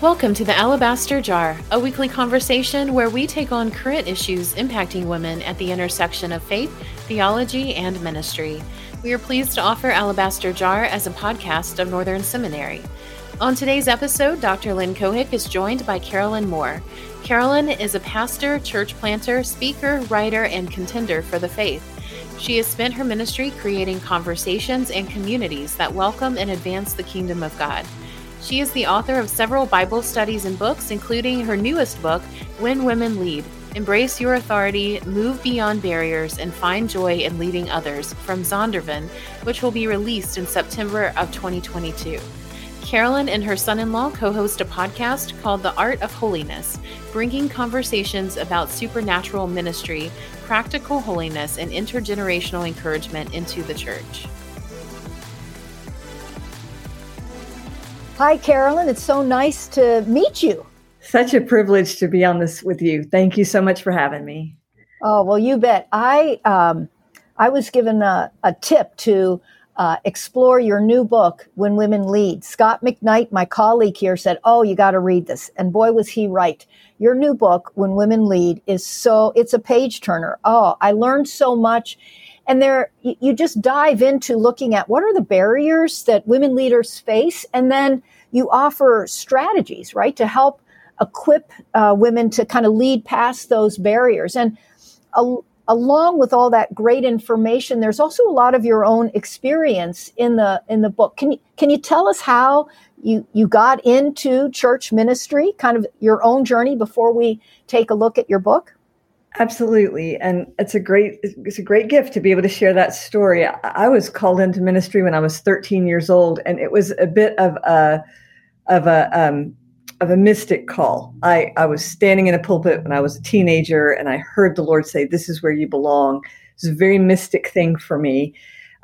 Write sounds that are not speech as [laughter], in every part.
Welcome to the Alabaster Jar, a weekly conversation where we take on current issues impacting women at the intersection of faith, theology, and ministry. We are pleased to offer Alabaster Jar as a podcast of Northern Seminary. On today's episode, Dr. Lynn Cohick is joined by Carolyn Moore. Carolyn is a pastor, church planter, speaker, writer, and contender for the faith. She has spent her ministry creating conversations and communities that welcome and advance the kingdom of God. She is the author of several Bible studies and books, including her newest book, When Women Lead Embrace Your Authority, Move Beyond Barriers, and Find Joy in Leading Others from Zondervan, which will be released in September of 2022. Carolyn and her son in law co host a podcast called The Art of Holiness, bringing conversations about supernatural ministry, practical holiness, and intergenerational encouragement into the church. Hi, Carolyn. It's so nice to meet you. Such a privilege to be on this with you. Thank you so much for having me. Oh well, you bet. I um, I was given a, a tip to uh, explore your new book, When Women Lead. Scot McKnight, my colleague here, said, "Oh, you got to read this," and boy, was he right. Your new book, When Women Lead, is so it's a page turner. Oh, I learned so much. And there, you just dive into looking at what are the barriers that women leaders face, and then you offer strategies, right, to help equip uh, women to kind of lead past those barriers. And along with all that great information, there's also a lot of your own experience in the in the book. Can you can you tell us how you you got into church ministry, kind of your own journey before we take a look at your book? Absolutely, and it's a great it's a great gift to be able to share that story. I was called into ministry when I was 13 years old, and it was a bit of a of a um, of a mystic call. I I was standing in a pulpit when I was a teenager, and I heard the Lord say, "This is where you belong." It's a very mystic thing for me,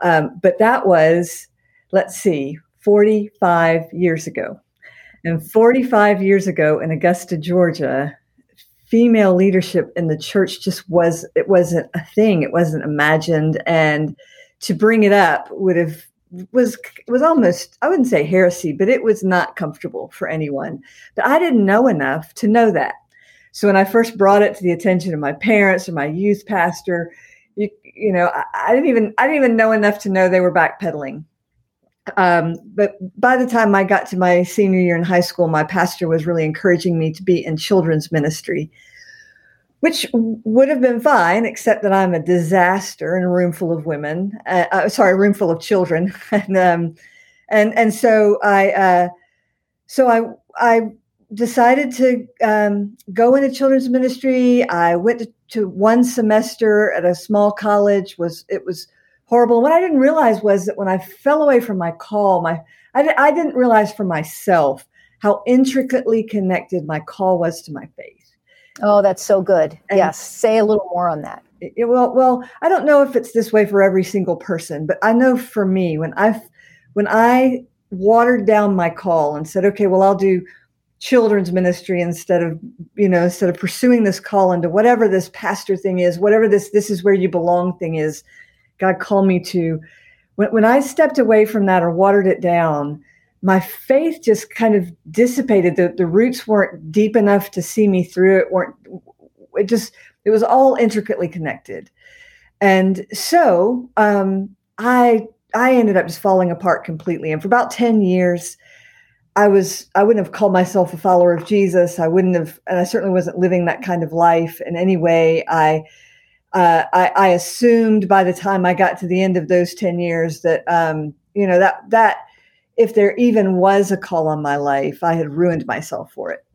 um, but that was let's see, 45 years ago, and 45 years ago in Augusta, Georgia female leadership in the church just was it wasn't a thing. It wasn't imagined. And to bring it up would have was was almost i wouldn't say heresy but it was not comfortable for anyone. But i didn't know enough to know that. So when i first brought it to the attention of my parents or my youth pastor you, you know I, I didn't even i didn't even know enough to know they were backpedaling um, but by the time I got to my senior year in high school, my pastor was really encouraging me to be in children's ministry, which would have been fine, except that I'm a disaster in a room full of women. Uh, uh, sorry, a room full of children, [laughs] and um, and and so I uh, so I I decided to um, go into children's ministry. I went to, to one semester at a small college. was It was horrible. And what I didn't realize was that when I fell away from my call, my I, I didn't realize for myself how intricately connected my call was to my faith. Oh, that's so good. And yes, say a little more on that. It, well, well, I don't know if it's this way for every single person, but I know for me when I when I watered down my call and said, okay, well, I'll do children's ministry instead of you know instead of pursuing this call into whatever this pastor thing is whatever this this is where you belong thing is God called me to. When, when I stepped away from that or watered it down, my faith just kind of dissipated. The, the roots weren't deep enough to see me through it. weren't It just it was all intricately connected, and so um, I I ended up just falling apart completely. And for about ten years, I was I wouldn't have called myself a follower of Jesus. I wouldn't have, and I certainly wasn't living that kind of life in any way. I uh, I, I, assumed by the time I got to the end of those 10 years that, um, you know, that, that if there even was a call on my life, I had ruined myself for it.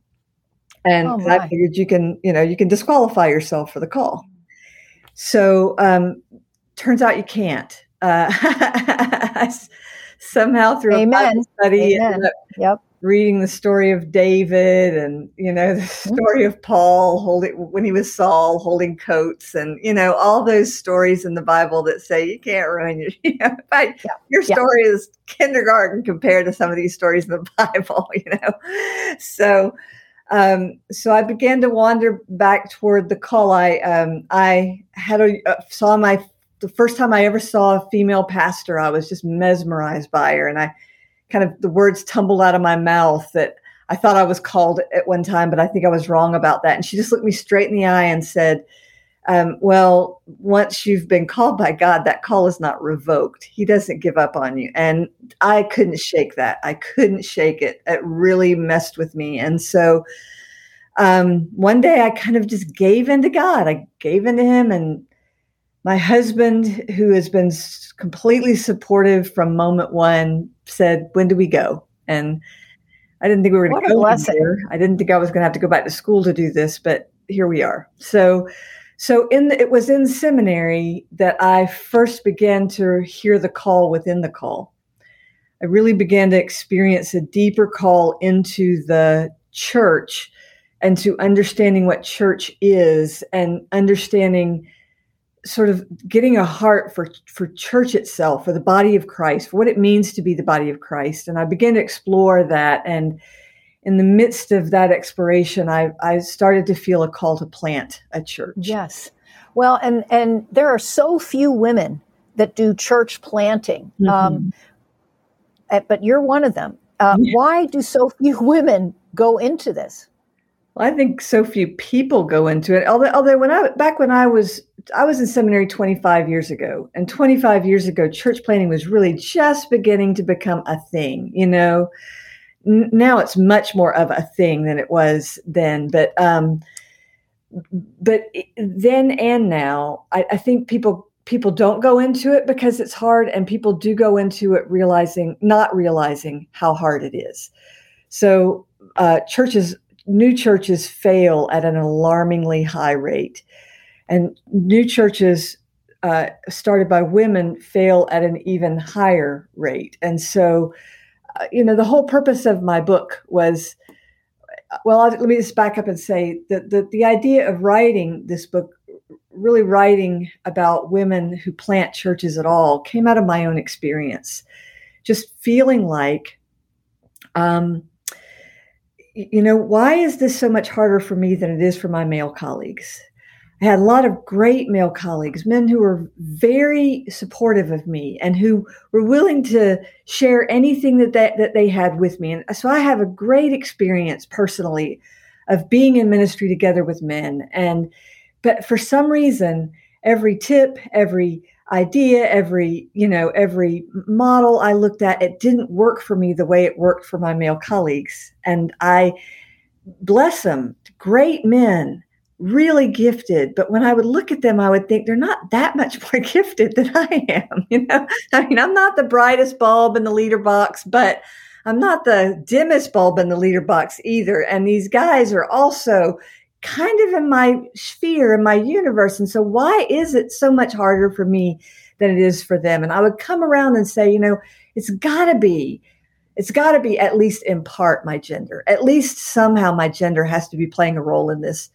And oh I figured you can, you know, you can disqualify yourself for the call. So um, turns out you can't. Uh, [laughs] somehow through Amen. a study, Amen. Yep reading the story of David and you know the mm-hmm. story of Paul holding when he was Saul holding coats and you know all those stories in the Bible that say you can't ruin your [laughs] you know, yeah. your story yeah. is kindergarten compared to some of these stories in the [laughs] Bible you know so um, so I began to wander back toward the call I um, I had a uh, saw my the first time I ever saw a female pastor I was just mesmerized by her and I kind of the words tumbled out of my mouth that I thought I was called at one time, but I think I was wrong about that. And she just looked me straight in the eye and said, um, well, once you've been called by God, that call is not revoked. He doesn't give up on you. And I couldn't shake that. I couldn't shake it. It really messed with me. And so um, one day I kind of just gave into God. I gave into Him. And my husband, who has been completely supportive from moment one, said, When do we go? And I didn't think we were going to go there. I didn't think I was going to have to go back to school to do this, but here we are. So, so in the, it was in seminary that I first began to hear the call within the call. I really began to experience a deeper call into the church and to understanding what church is and understanding sort of getting a heart for for church itself for the body of christ for what it means to be the body of christ. And i began to explore that. And in the midst of that exploration i i started to feel a call to plant a church. Yes. Well and and there are so few women that do church planting mm-hmm. um, eh, but you're one of them. Uh, yeah. why do so few women go into this well, I think so few people go into it. Although, although when I back when I was I was in seminary 25 years ago, and 25 years ago, church planting was really just beginning to become a thing. You know, N- now it's much more of a thing than it was then. But um, but then and now, I, I think people people don't go into it because it's hard, and people do go into it realizing not realizing how hard it is. So uh, churches new churches fail at an alarmingly high rate. And new churches uh, started by women fail at an even higher rate. And so, uh, you know, the whole purpose of my book was well, I'll, let me just back up and say that the, the idea of writing this book, really writing about women who plant churches at all, came out of my own experience. Just feeling like um, you know, why is this so much harder for me than it is for my male colleagues? I had a lot of great male colleagues, men who were very supportive of me and who were willing to share anything that they, that they had with me. And so I have a great experience personally of being in ministry together with men. And but for some reason, every tip, every idea, every, you know, every model I looked at, it didn't work for me the way it worked for my male colleagues. And I bless them, great men, really gifted. But when I would look at them, I would think they're not that much [laughs] more gifted than I am. [laughs] You know, I mean, I'm not the brightest bulb in the leader box, but I'm not the dimmest bulb in the leader box either. And these guys are also kind of in my sphere, in my universe. And so, why is it so much harder for me than it is for them? And I would come around and say, you know, it's got to be, it's got to be at least in part my gender. At least somehow my gender has to be playing a role in this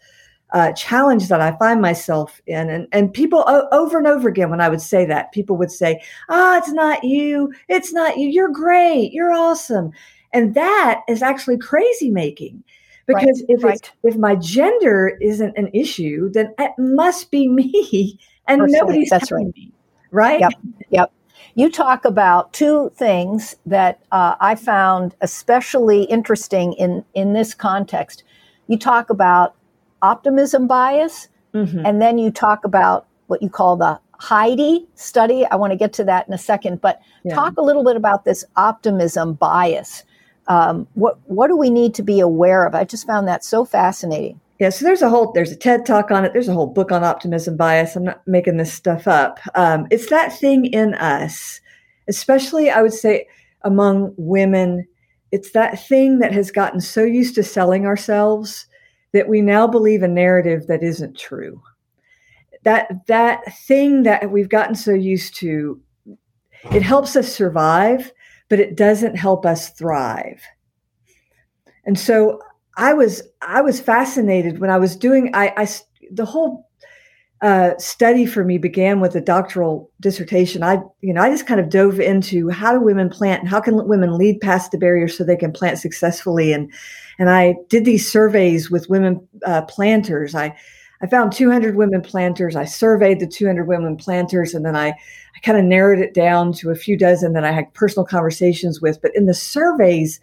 uh, challenge that I find myself in. And, and people o- over and over again, when I would say that, people would say, ah, oh, it's not you. It's not you. You're great. You're awesome. And that is actually crazy making because right, if right. if my gender isn't an issue, then it must be [laughs] me, and Personally, nobody's that's right. Me, right? Yep. Yep. You talk about two things that uh, I found especially interesting in in this context. You talk about optimism bias, mm-hmm. and then you talk about what you call the Heidi study. I want to get to that in a second, but yeah. talk a little bit about this optimism bias um, what what do we need to be aware of? I just found that so fascinating. Yeah, so there's a whole there's a TED talk on it. There's a whole book on optimism bias. I'm not making this stuff up. Um, it's that thing in us, especially I would say among women. It's that thing that has gotten so used to selling ourselves that we now believe a narrative that isn't true. That that thing that we've gotten so used to, it helps us survive but it doesn't help us thrive. And so I was I was fascinated when I was doing I, I the whole uh, study for me began with a doctoral dissertation. I you know I just kind of dove into how do women plant and how can women lead past the barriers so they can plant successfully and and I did these surveys with women uh, planters. I I found 200 women planters. I surveyed the 200 women planters, and then I I kind of narrowed it down to a few dozen that I had personal conversations with. But in the surveys,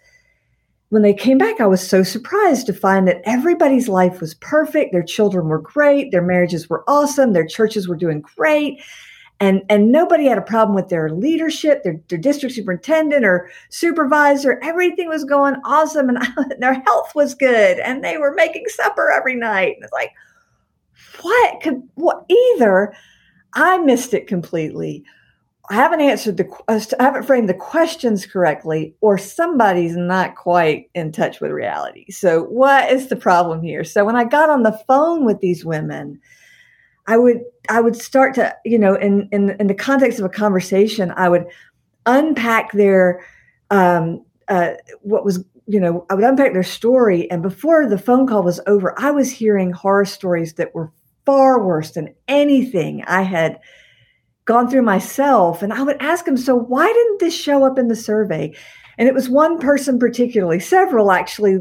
when they came back, I was so surprised to find that everybody's life was perfect. Their children were great. Their marriages were awesome. Their churches were doing great. And, and nobody had a problem with their leadership, their, their district superintendent or supervisor. Everything was going awesome and [laughs] their health was good and they were making supper every night. And it's like, what could, what either I missed it completely I haven't answered the, I haven't framed the questions correctly, or somebody's not quite in touch with reality. So, what is the problem here? So, when I got on the phone with these women, I would, I would start to, you know, in in, in the context of a conversation, I would unpack their, um, uh, what was, you know, I would unpack their story, and before the phone call was over, I was hearing horror stories that were far worse than anything I had gone through myself. And I would ask them, so why didn't this show up in the survey? And it was one person particularly, several actually,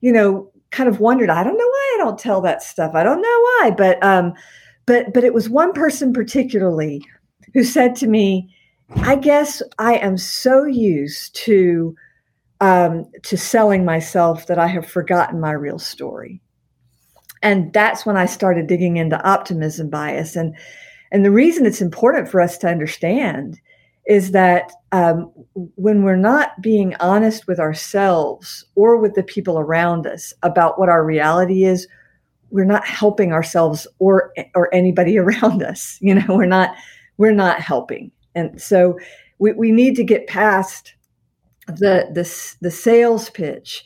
you know, kind of wondered, I don't know why I don't tell that stuff. I don't know why. But um, but but it was one person particularly who said to me, I guess I am so used to um, to selling myself that I have forgotten my real story. And that's when I started digging into optimism bias. And and the reason it's important for us to understand is that um, when we're not being honest with ourselves or with the people around us about what our reality is, we're not helping ourselves or or anybody [laughs] around us. You know, we're not we're not helping, and so we, we need to get past the the the sales pitch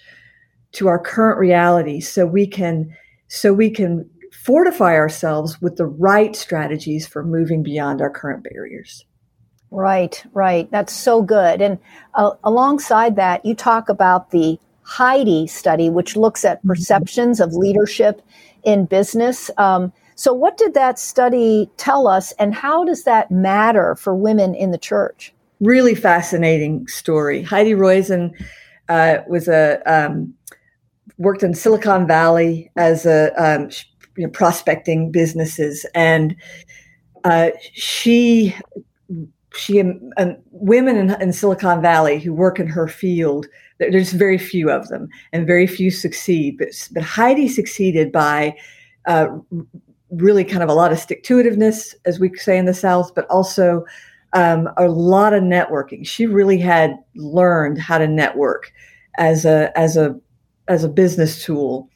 to our current reality, so we can so we can fortify ourselves with the right strategies for moving beyond our current barriers. Right, right. That's so good. And uh, alongside that, you talk about the Heidi study, which looks at mm-hmm. perceptions of leadership in business. Um, so, what did that study tell us, and how does that matter for women in the church? Really fascinating story. Heidi Roizen uh, was a um, worked in Silicon Valley as a um, you know, prospecting businesses, and uh, she she women in, in, Silicon Valley who work in her field. There's very few of them, and very few succeed. But but Heidi succeeded by uh, really kind of a lot of stick to itiveness, as we say in the South, but also um, a lot of networking. She really had learned how to network as a as a as a business tool.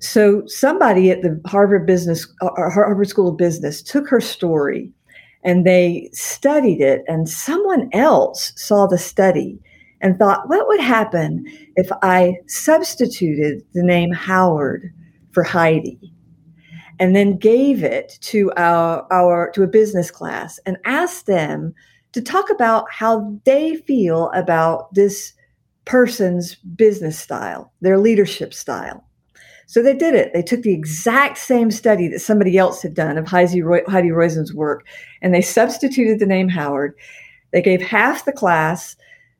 So somebody at the Harvard Business or uh, Harvard School of Business took her story and they studied it and someone else saw the study and thought what would happen if I substituted the name Howard for Heidi and then gave it to our, our to a business class and asked them to talk about how they feel about this person's business style, their leadership style. So they did it. They took the exact same study that somebody else had done of Heidi, Roy, Heidi Roizen's work, and they substituted the name Howard. They gave half the class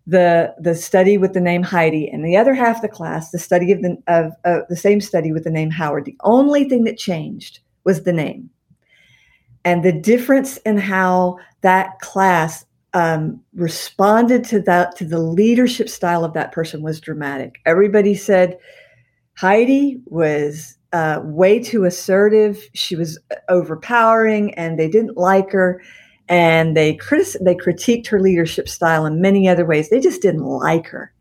the the study with the name Heidi, and the other half of the class the study of the of uh, the same study with the name Howard. The only thing that changed was the name, and the difference in how that class um, responded to that to the leadership style of that person was dramatic. Everybody said Heidi was uh, way too assertive. She was overpowering, and they didn't like her. And they critic- they critiqued her leadership style in many other ways. They just didn't like her.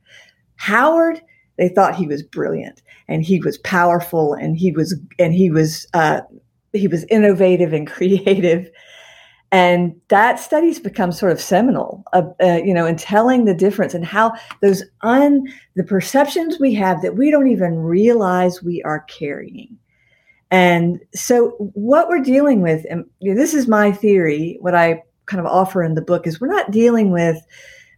Howard, they thought he was brilliant, and he was powerful, and he was and he was uh, he was innovative and [laughs] creative and that study's become sort of seminal uh, uh, you know in telling the difference and how those un the perceptions we have that we don't even realize we are carrying. And so what we're dealing with and you know, this is my theory what i kind of offer in the book is we're not dealing with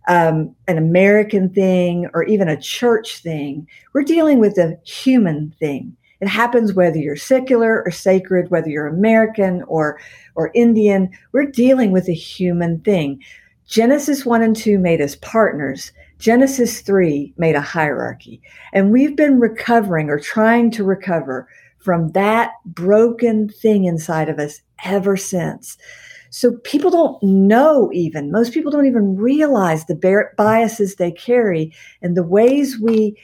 um, an american thing or even a church thing. We're dealing with a human thing it happens whether you're secular or sacred, whether you're American or, or Indian. We're dealing with a human thing. Genesis 1 and 2 made us partners. Genesis 3 made a hierarchy. And we've been recovering or trying to recover from that broken thing inside of us ever since. So people don't know even, most people don't even realize the biases they carry and the ways we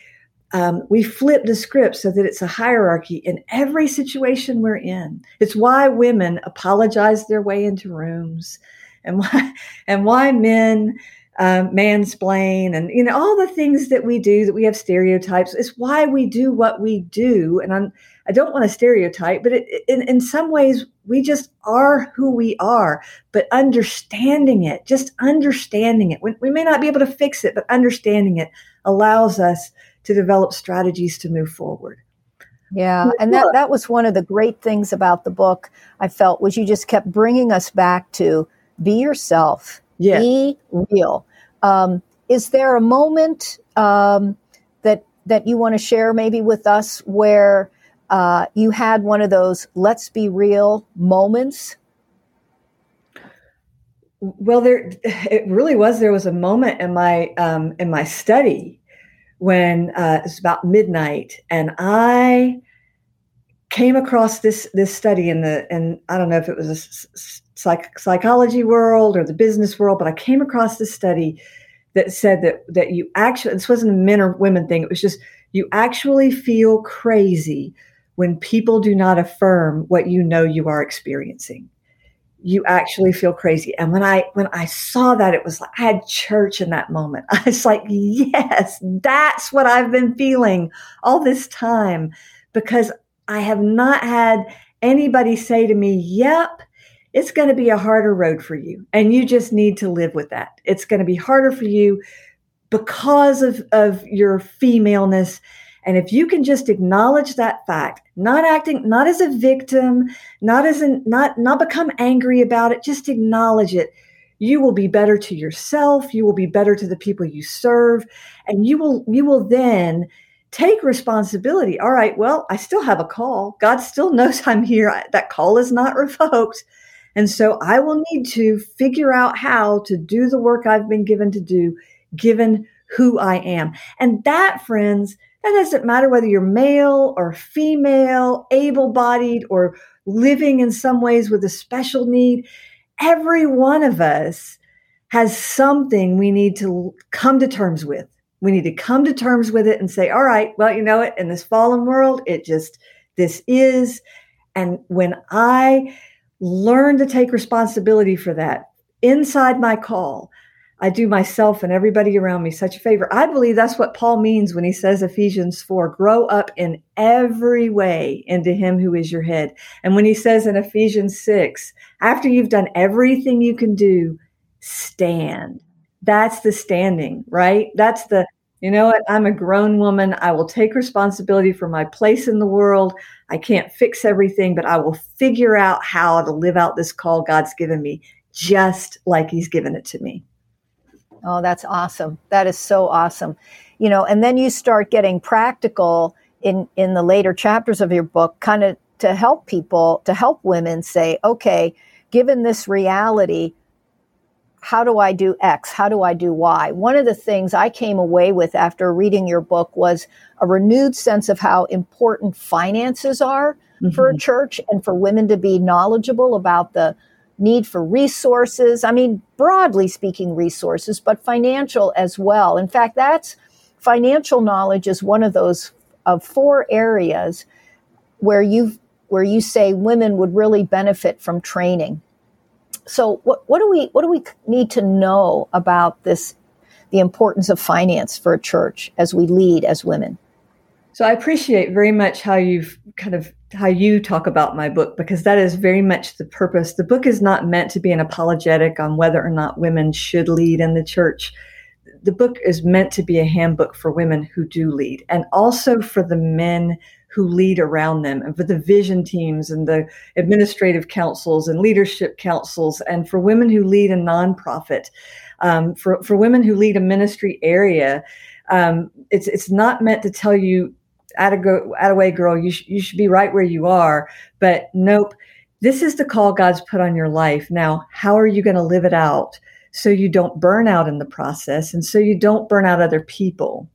um, we flip the script so that it's a hierarchy in every situation we're in. It's why women apologize their way into rooms, and why [laughs] and why men um, mansplain, and you know all the things that we do that we have stereotypes. It's why we do what we do, and I'm. I don't want to stereotype, but it, in, in some ways, we just are who we are. But understanding it, just understanding it, we, we may not be able to fix it, but understanding it allows us to develop strategies to move forward. Yeah, and that that was one of the great things about the book. I felt was you just kept bringing us back to be yourself, yeah. be real. Um, is there a moment um, that that you want to share maybe with us where uh, you had one of those "let's be real" moments? Well, there it really was. There was a moment in my um, in my study when uh, it's about midnight, and I came across this this study in the and I don't know if it was a psych, psychology world or the business world, but I came across this study that said that that you actually this wasn't a men or women thing. It was just you actually feel crazy when people do not affirm what you know you are experiencing you actually feel crazy. And when I when I saw that, it was like I had church in that moment. [laughs] I was like, yes, that's what I've been feeling all this time because I have not had anybody say to me, yep, it's going to be a harder road for you. And you just need to live with that. It's going to be harder for you because of, of your femaleness and if you can just acknowledge that fact, not acting, not as a victim, not as an, not, not become angry about it, just acknowledge it. You will be better to yourself. You will be better to the people you serve. And you will, you will then take responsibility. All right. Well, I still have a call. God still [laughs] knows I'm here. That call is not revoked. And so I will need to figure out how to do the work I've been given to do, given who I am. And that, friends, that doesn't matter whether you're male or female, able bodied, or living in some ways with a special need. Every one of us has something we need to come to terms with. We need to come to terms with it and say, all right, well, you know what? In this fallen world, it just, this is. And when I learn to take responsibility for that inside my call, I do myself and everybody around me such a favor. I believe that's what Paul means when he says Ephesians 4 grow up in every way into him who is your head. And when he says in Ephesians 6, after you've done everything you can do, stand. That's the standing, right? That's the, you know what? I'm a grown woman. I will take responsibility for my place in the world. I can't fix everything, but I will figure out how to live out this call God's given me, just like He's given it to me. Oh, that's awesome. That is so awesome. You know, and then you start getting practical in in the later chapters of your book kind of to help people, to help women say, okay, given this reality, how do I do X? How do I do Y? One of the things I came away with after reading your book was a renewed sense of how important finances are mm-hmm. for a church and for women to be knowledgeable about the need for resources. I mean, broadly speaking, resources, but financial as well. In fact, that's financial knowledge is one of those of four areas where you where you say women would really benefit from training. So what, what do we what do we need to know about this the importance of finance for a church as we lead as women? So I appreciate very much how you've kind of how you talk about my book because that is very much the purpose. The book is not meant to be an apologetic on whether or not women should lead in the church. The book is meant to be a handbook for women who do lead and also for the men who lead around them and for the vision teams and the administrative councils and leadership councils and for women who lead a nonprofit, um, for, for women who lead a ministry area. Um, it's, it's not meant to tell you at a go at way girl you, sh- you should be right where you are but nope. This is the call god's put on your life. Now how are you going to live it out so you don't burn out in the process and so you don't burn out other people?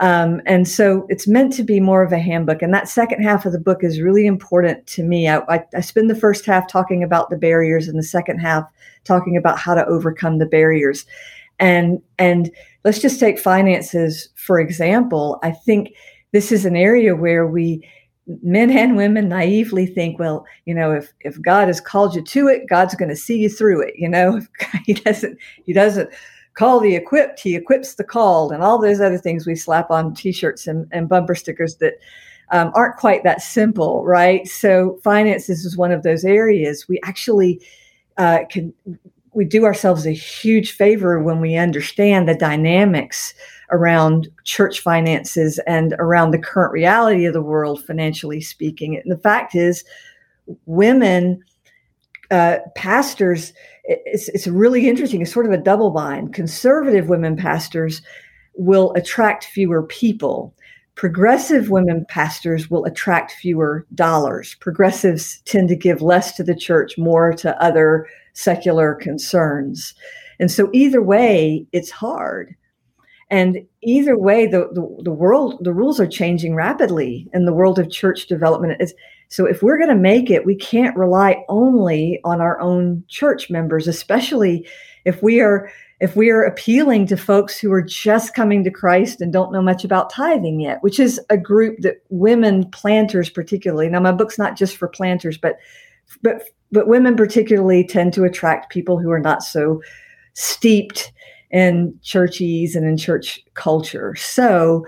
Um, and so it's meant to be more of a handbook and that second half of the book is really important to me. I, I, I spend the first half talking about the barriers and the second half talking about how to overcome the barriers. And and let's just take finances for example. I think this is an area where we men and women naively think, well, you know, if if God has called you to it, God's going to see you through it. You know, [laughs] he doesn't he doesn't call the equipped, he equips the called, and all those other things we slap on T-shirts and, and bumper stickers that um, aren't quite that simple, right? So finances is one of those areas we actually uh, can we do ourselves a huge favor when we understand the dynamics around church finances and around the current reality of the world, financially speaking. And the fact is, women uh, pastors, it's, it's really interesting. It's sort of a double bind. Conservative women pastors will attract fewer people. Progressive women pastors will attract fewer dollars. Progressives tend to give less to the church, more to other secular concerns. And so, either way, it's hard. And either way, the, the, the, world, the rules are changing rapidly in the world of church development. It's, so if we're going to make it, we can't rely only on our own church members, especially if we are if we are appealing to folks who are just coming to Christ and don't know much about tithing yet, which is a group that women planters particularly. Now my book's not just for planters, but but but women particularly tend to attract people who are not so steeped in churches and in church culture. So,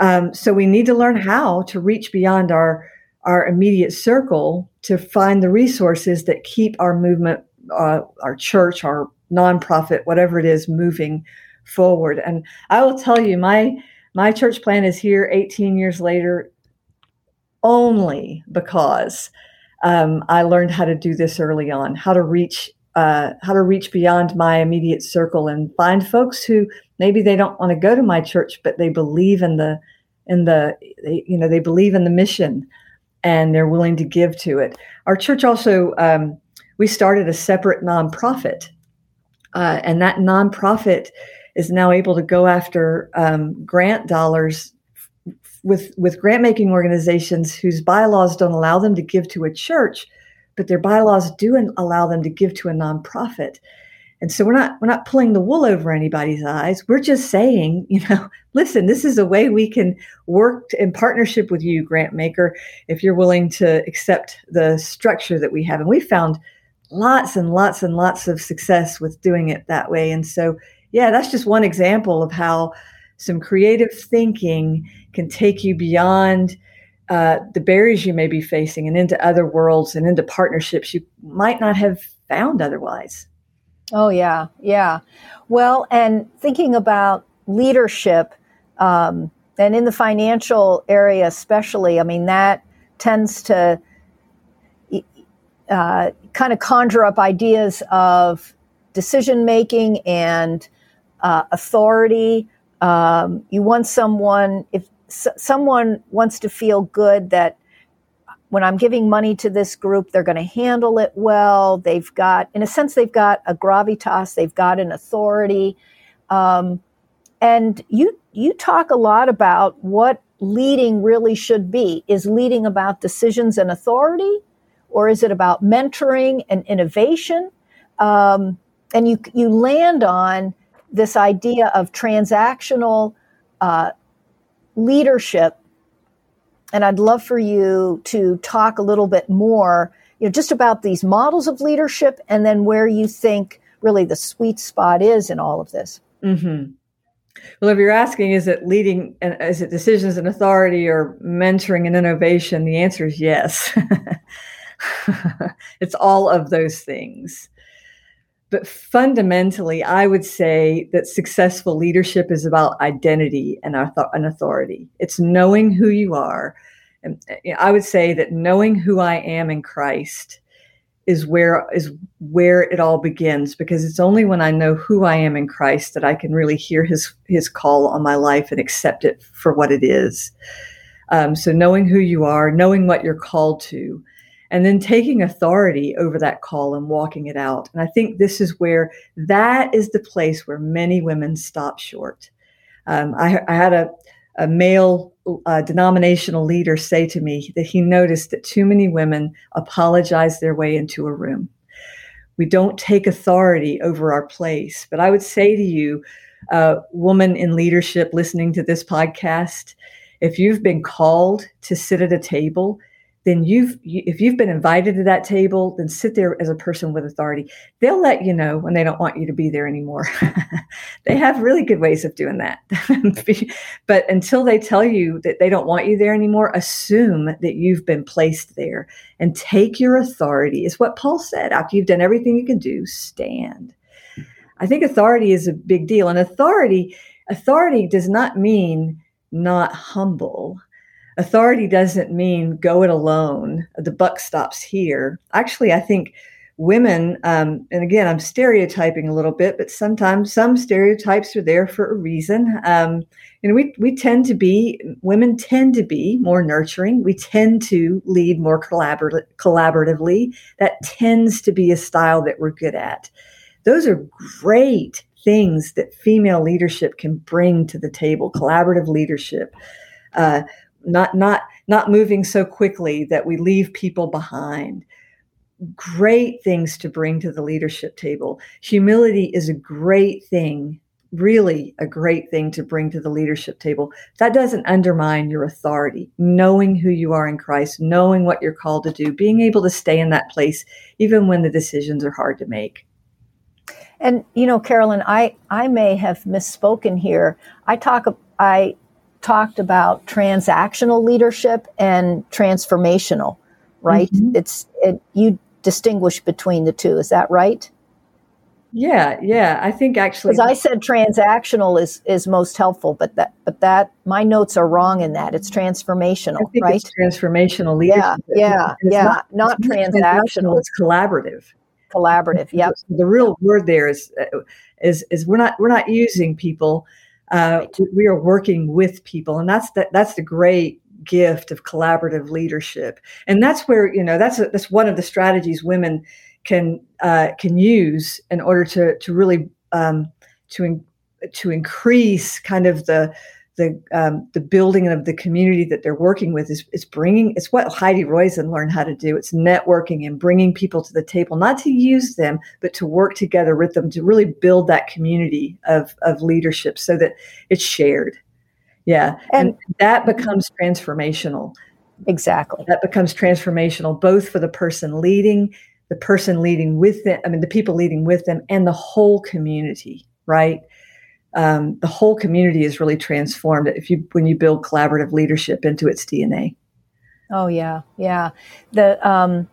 um, so we need to learn how to reach beyond our our immediate circle to find the resources that keep our movement, uh, our church, our nonprofit, whatever it is, moving forward. And I will tell you, my my church plan is here 18 years later, only because um, I learned how to do this early on, how to reach uh, how to reach beyond my immediate circle and find folks who maybe they don't want to go to my church, but they believe in the in the they, you know they believe in the mission and they're willing to give to it. Our church also um, we started a separate nonprofit, uh, and that nonprofit is now able to go after um, grant dollars with with grant making organizations whose bylaws don't allow them to give to a church but their bylaws do allow them to give to a nonprofit. And so we're not we're not pulling the wool over anybody's eyes. We're just saying, [laughs] you know, listen, this is a way we can work in partnership with you, grant maker, if you're willing to accept the structure that we have. And we found lots and lots and lots of success with doing it that way. And so, yeah, that's just one example of how some creative thinking can take you beyond uh, the barriers you may be facing and into other worlds and into partnerships you might not have found otherwise. Oh, yeah, yeah. Well, and thinking about leadership, um, and in the financial area especially, I mean, that tends to uh, kind of conjure up ideas of decision making and uh, authority. Um, you want someone, if someone wants to feel good that when I'm giving money to this group, they're going to handle it well. They've got, in a sense, they've got a gravitas, they've got an authority. Um, and you, you talk a lot about what leading really should be. Is leading about decisions and authority, or is it about mentoring and innovation? Um, and you, you land on this idea of transactional uh, leadership. And I'd love for you to talk a little bit more, you know, just about these models of leadership and then where you think really the sweet spot is in all of this. Mm-hmm. Well, if you're asking, is it leading, and is it decisions and authority or mentoring and innovation? The answer is yes. [laughs] it's all of those things. But fundamentally, I would say that successful leadership is about identity and, authority. It's knowing who you are. And I would say that knowing who I am in Christ is where is where it all begins because it's only when I know who I am in Christ that I can really hear his his call on my life and accept it for what it is. Um, so knowing who you are, knowing what you're called to, and then taking authority over that call and walking it out. And I think this is where that is the place where many women stop short. Um, I, I, had a, a male uh, denominational leader say to me that he noticed that too many women apologize their way into a room. We don't take authority over our place. But I would say to you, uh, woman in leadership listening to this podcast, if you've been called to sit at a table, then you've if you've been invited to that table then sit there as a person with authority. They'll let you know when they don't want you to be there anymore. [laughs] They have really good ways of doing that. [laughs] But until they tell you that they don't want you there anymore assume that you've been placed there and take your authority is what paul said. After you've done everything you can do stand. I think authority is a big deal and authority authority does not mean not humble authority doesn't mean go it alone. The buck stops here. Actually, I think women, um, and again, I'm stereotyping a little bit, but sometimes some stereotypes are there for a reason. Um, and we, we tend to be, women tend to be more nurturing. We tend to lead more collabor- collaboratively. That tends to be a style that we're good at. Those are great things that female leadership can bring to the table collaborative leadership. Uh, not not not moving so quickly that we leave people behind. Great things to bring to the leadership table. Humility is a great thing really a great thing to bring to the leadership table. That doesn't undermine your authority. Knowing who you are in christ knowing what you're called to do being able to stay in that place even when the decisions are hard to make. And you know carolyn i i may have misspoken here. I talk i talked about transactional leadership and transformational, right? Mm-hmm. It's it, you distinguish between the two. Is that right? Yeah, yeah. I think actually, because I said transactional is is most helpful, but that but that my notes are wrong in that. It's transformational, right? It's transformational leadership. Yeah, yeah, yeah. Not, not, transactional. It's collaborative. Collaborative. Yep. The real word there is is is we're not we're not using people uh, right. we are working with people, and that's the, that's the great gift of collaborative leadership. And that's where you know that's a, that's one of the strategies women can uh, can use in order to to really um, to in, to increase kind of the the um, the building of the community that they're working with is, is bringing it's what Heidi Roizen learned how to do. It's networking and bringing people to the table, not to use them, but to work together with them to really build that community of of leadership so that it's shared. Yeah, and, and that becomes transformational. Exactly, that becomes transformational both for the person leading, the person leading with them. I mean, the people leading with them, and the whole community. Right um, the whole community is really transformed if you when you build collaborative leadership into its DNA. Oh yeah, yeah. The um,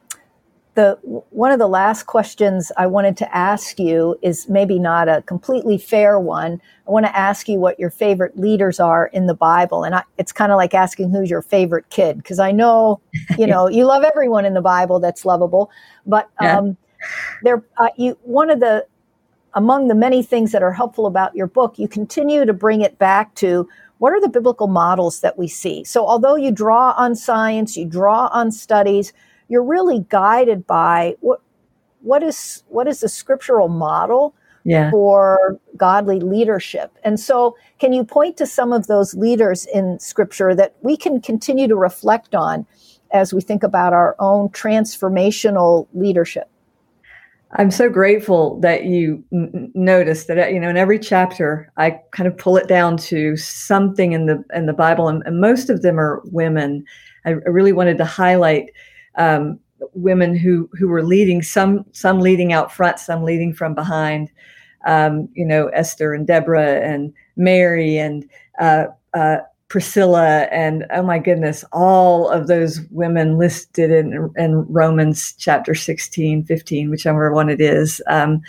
the one of the last questions I wanted to ask you is maybe not a completely fair one. I want to ask you what your favorite leaders are in the Bible, and I, it's kind of like asking who's your favorite kid because I know you know [laughs] you love everyone in the Bible that's lovable, but um, there uh, you one of the among the many things that are helpful about your book, you continue to bring it back to what are the biblical models that we see. So, although you draw on science, you draw on studies, you're really guided by what what is what is the scriptural model yeah. for godly leadership. And so, can you point to some of those leaders in scripture that we can continue to reflect on as we think about our own transformational leadership? I'm so grateful that you n- noticed that you know in every chapter I kind of pull it down to something in the in the Bible, and, and most of them are women. I, I really wanted to highlight um, women who who were leading some some leading out front, some leading from behind. Um, you know Esther and Deborah and Mary and uh, uh, Priscilla and oh my goodness, all of those women listed in, in Romans chapter 16, 15, whichever one it is. Um,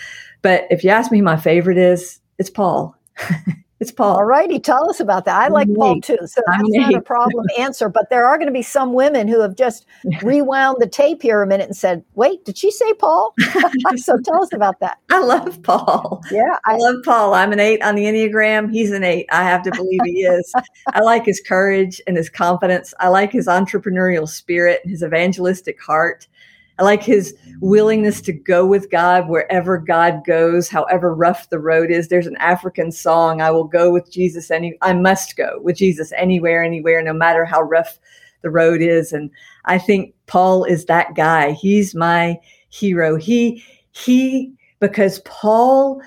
but if you ask me my favorite is, it's Paul. [laughs] It's Paul. All righty, tell us about that. I like Paul too, so that's not a problem [laughs] answer. But there are going to be some women who have just [laughs] rewound the tape here a minute and said, "Wait, did she say Paul?" [laughs] so tell us about that. I love Paul. Yeah, I, I, love Paul. I'm an eight on the Enneagram. He's an eight. I have to believe he is. I like his courage and his confidence. I like his entrepreneurial spirit and his evangelistic heart. I like his willingness to go with God wherever God goes, however rough the road is. There's an African song, I will go with Jesus any I must go with Jesus anywhere, anywhere, no matter how rough the road is. And I think Paul is that guy. He's my hero. He He, because Paul,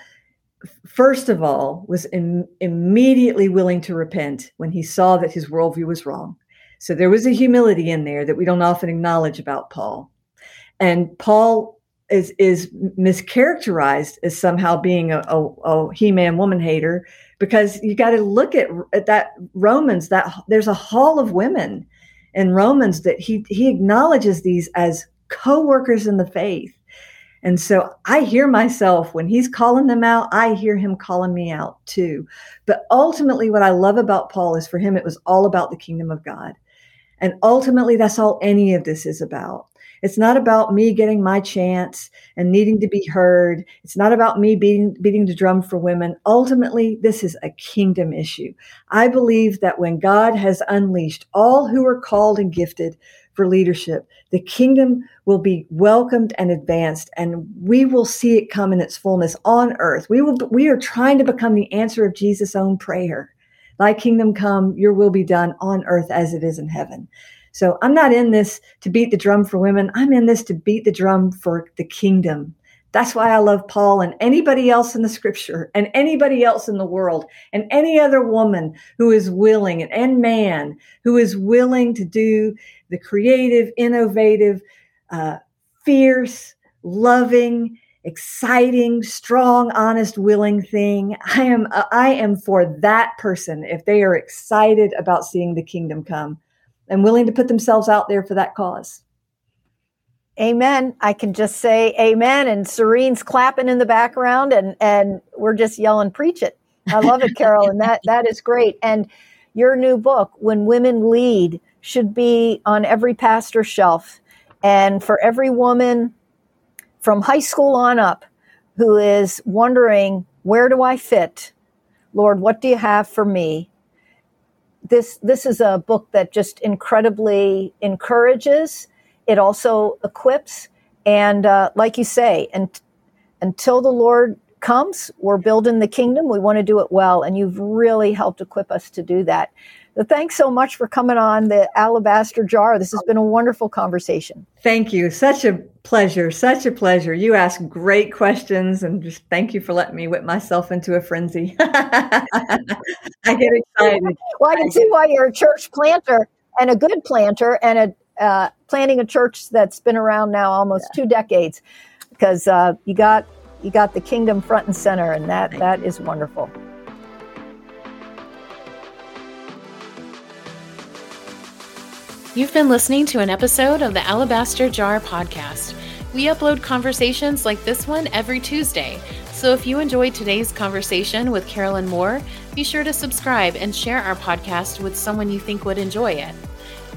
first of all, was Im- immediately willing to repent when he saw that his worldview was wrong. So there was a humility in there that we don't often acknowledge about Paul. And Paul is is mischaracterized as somehow being a, a, a he-man woman hater because you got to look at, at that Romans that there's a hall of women in Romans that he he acknowledges these as co-workers in the faith. And so I hear myself when he's calling them out, I hear him calling me out too. But ultimately what I love about Paul is for him it was all about the kingdom of God. And ultimately that's all any of this is about. It's not about me getting my chance and needing to be heard. It's not about me beating, beating the drum for women. Ultimately, this is a kingdom issue. I believe that when God has unleashed all who are called and gifted for leadership, the kingdom will be welcomed and advanced, and we will see it come in its fullness on earth. We will. We are trying to become the answer of Jesus' own prayer. Thy kingdom come, your will be done on earth as it is in heaven. So I'm not in this to beat the drum for women. I'm in this to beat the drum for the kingdom. That's why I love Paul and anybody else in the scripture and anybody else in the world and any other woman who is willing and man who is willing to do the creative, innovative, uh, fierce, loving, exciting, strong, honest, willing thing. I am I am for that person if they are excited about seeing the kingdom come and willing to put themselves out there for that cause. Amen. I can just say amen. And Serene's clapping in the background and, and we're just yelling, preach it. I love it, Carol. and that, that is great. And your new book, When Women Lead, should be on every pastor shelf. And for every woman from high school on up who is wondering, where do I fit? Lord, what do you have for me? This this is a book that just incredibly encourages. It also equips, and uh, like you say, and until the Lord comes, we're building the kingdom. We want to do it well, and you've really helped equip us to do that. Thanks so much for coming on the Alabaster Jar. This has been a wonderful conversation. Thank you. Such a pleasure. Such a pleasure. You ask great questions and just thank you for letting me whip myself into a frenzy. [laughs] I get excited. Well, I can I see why you're a church planter and a good planter and a uh, planting a church that's been around now almost yeah. two decades because uh, you got you got the kingdom front and center and that Thank that you. is wonderful. You've been listening to an episode of the Alabaster Jar podcast. We upload conversations like this one every Tuesday. So if you enjoyed today's conversation with Carolyn Moore, be sure to subscribe and share our podcast with someone you think would enjoy it.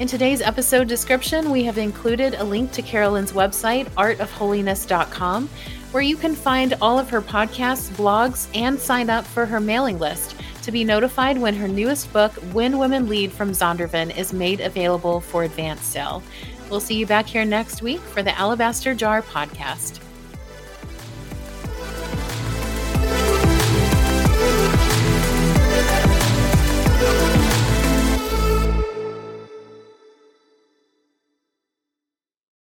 In today's episode description, we have included a link to Carolyn's website, artofholiness.com, where you can find all of her podcasts, blogs, and sign up for her mailing list to be notified when her newest book, When Women Lead from Zondervan, is made available for advance sale. We'll see you back here next week for the Alabaster Jar podcast.